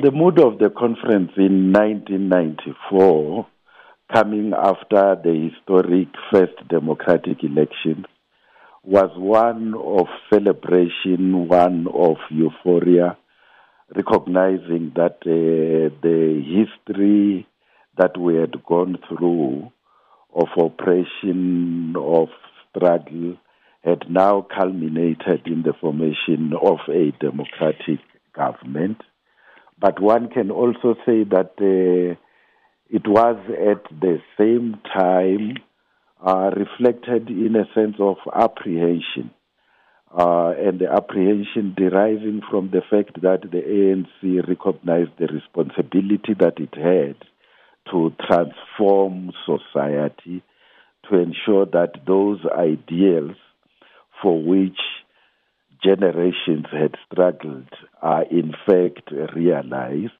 The mood of the conference in 1994, coming after the historic first democratic elections, was one of celebration, one of euphoria, recognizing that uh, the history that we had gone through of oppression, of struggle, had now culminated in the formation of a democratic government. But one can also say that uh, it was at the same time uh, reflected in a sense of apprehension. Uh, and the apprehension deriving from the fact that the ANC recognized the responsibility that it had to transform society to ensure that those ideals for which generations had struggled are in fact realized.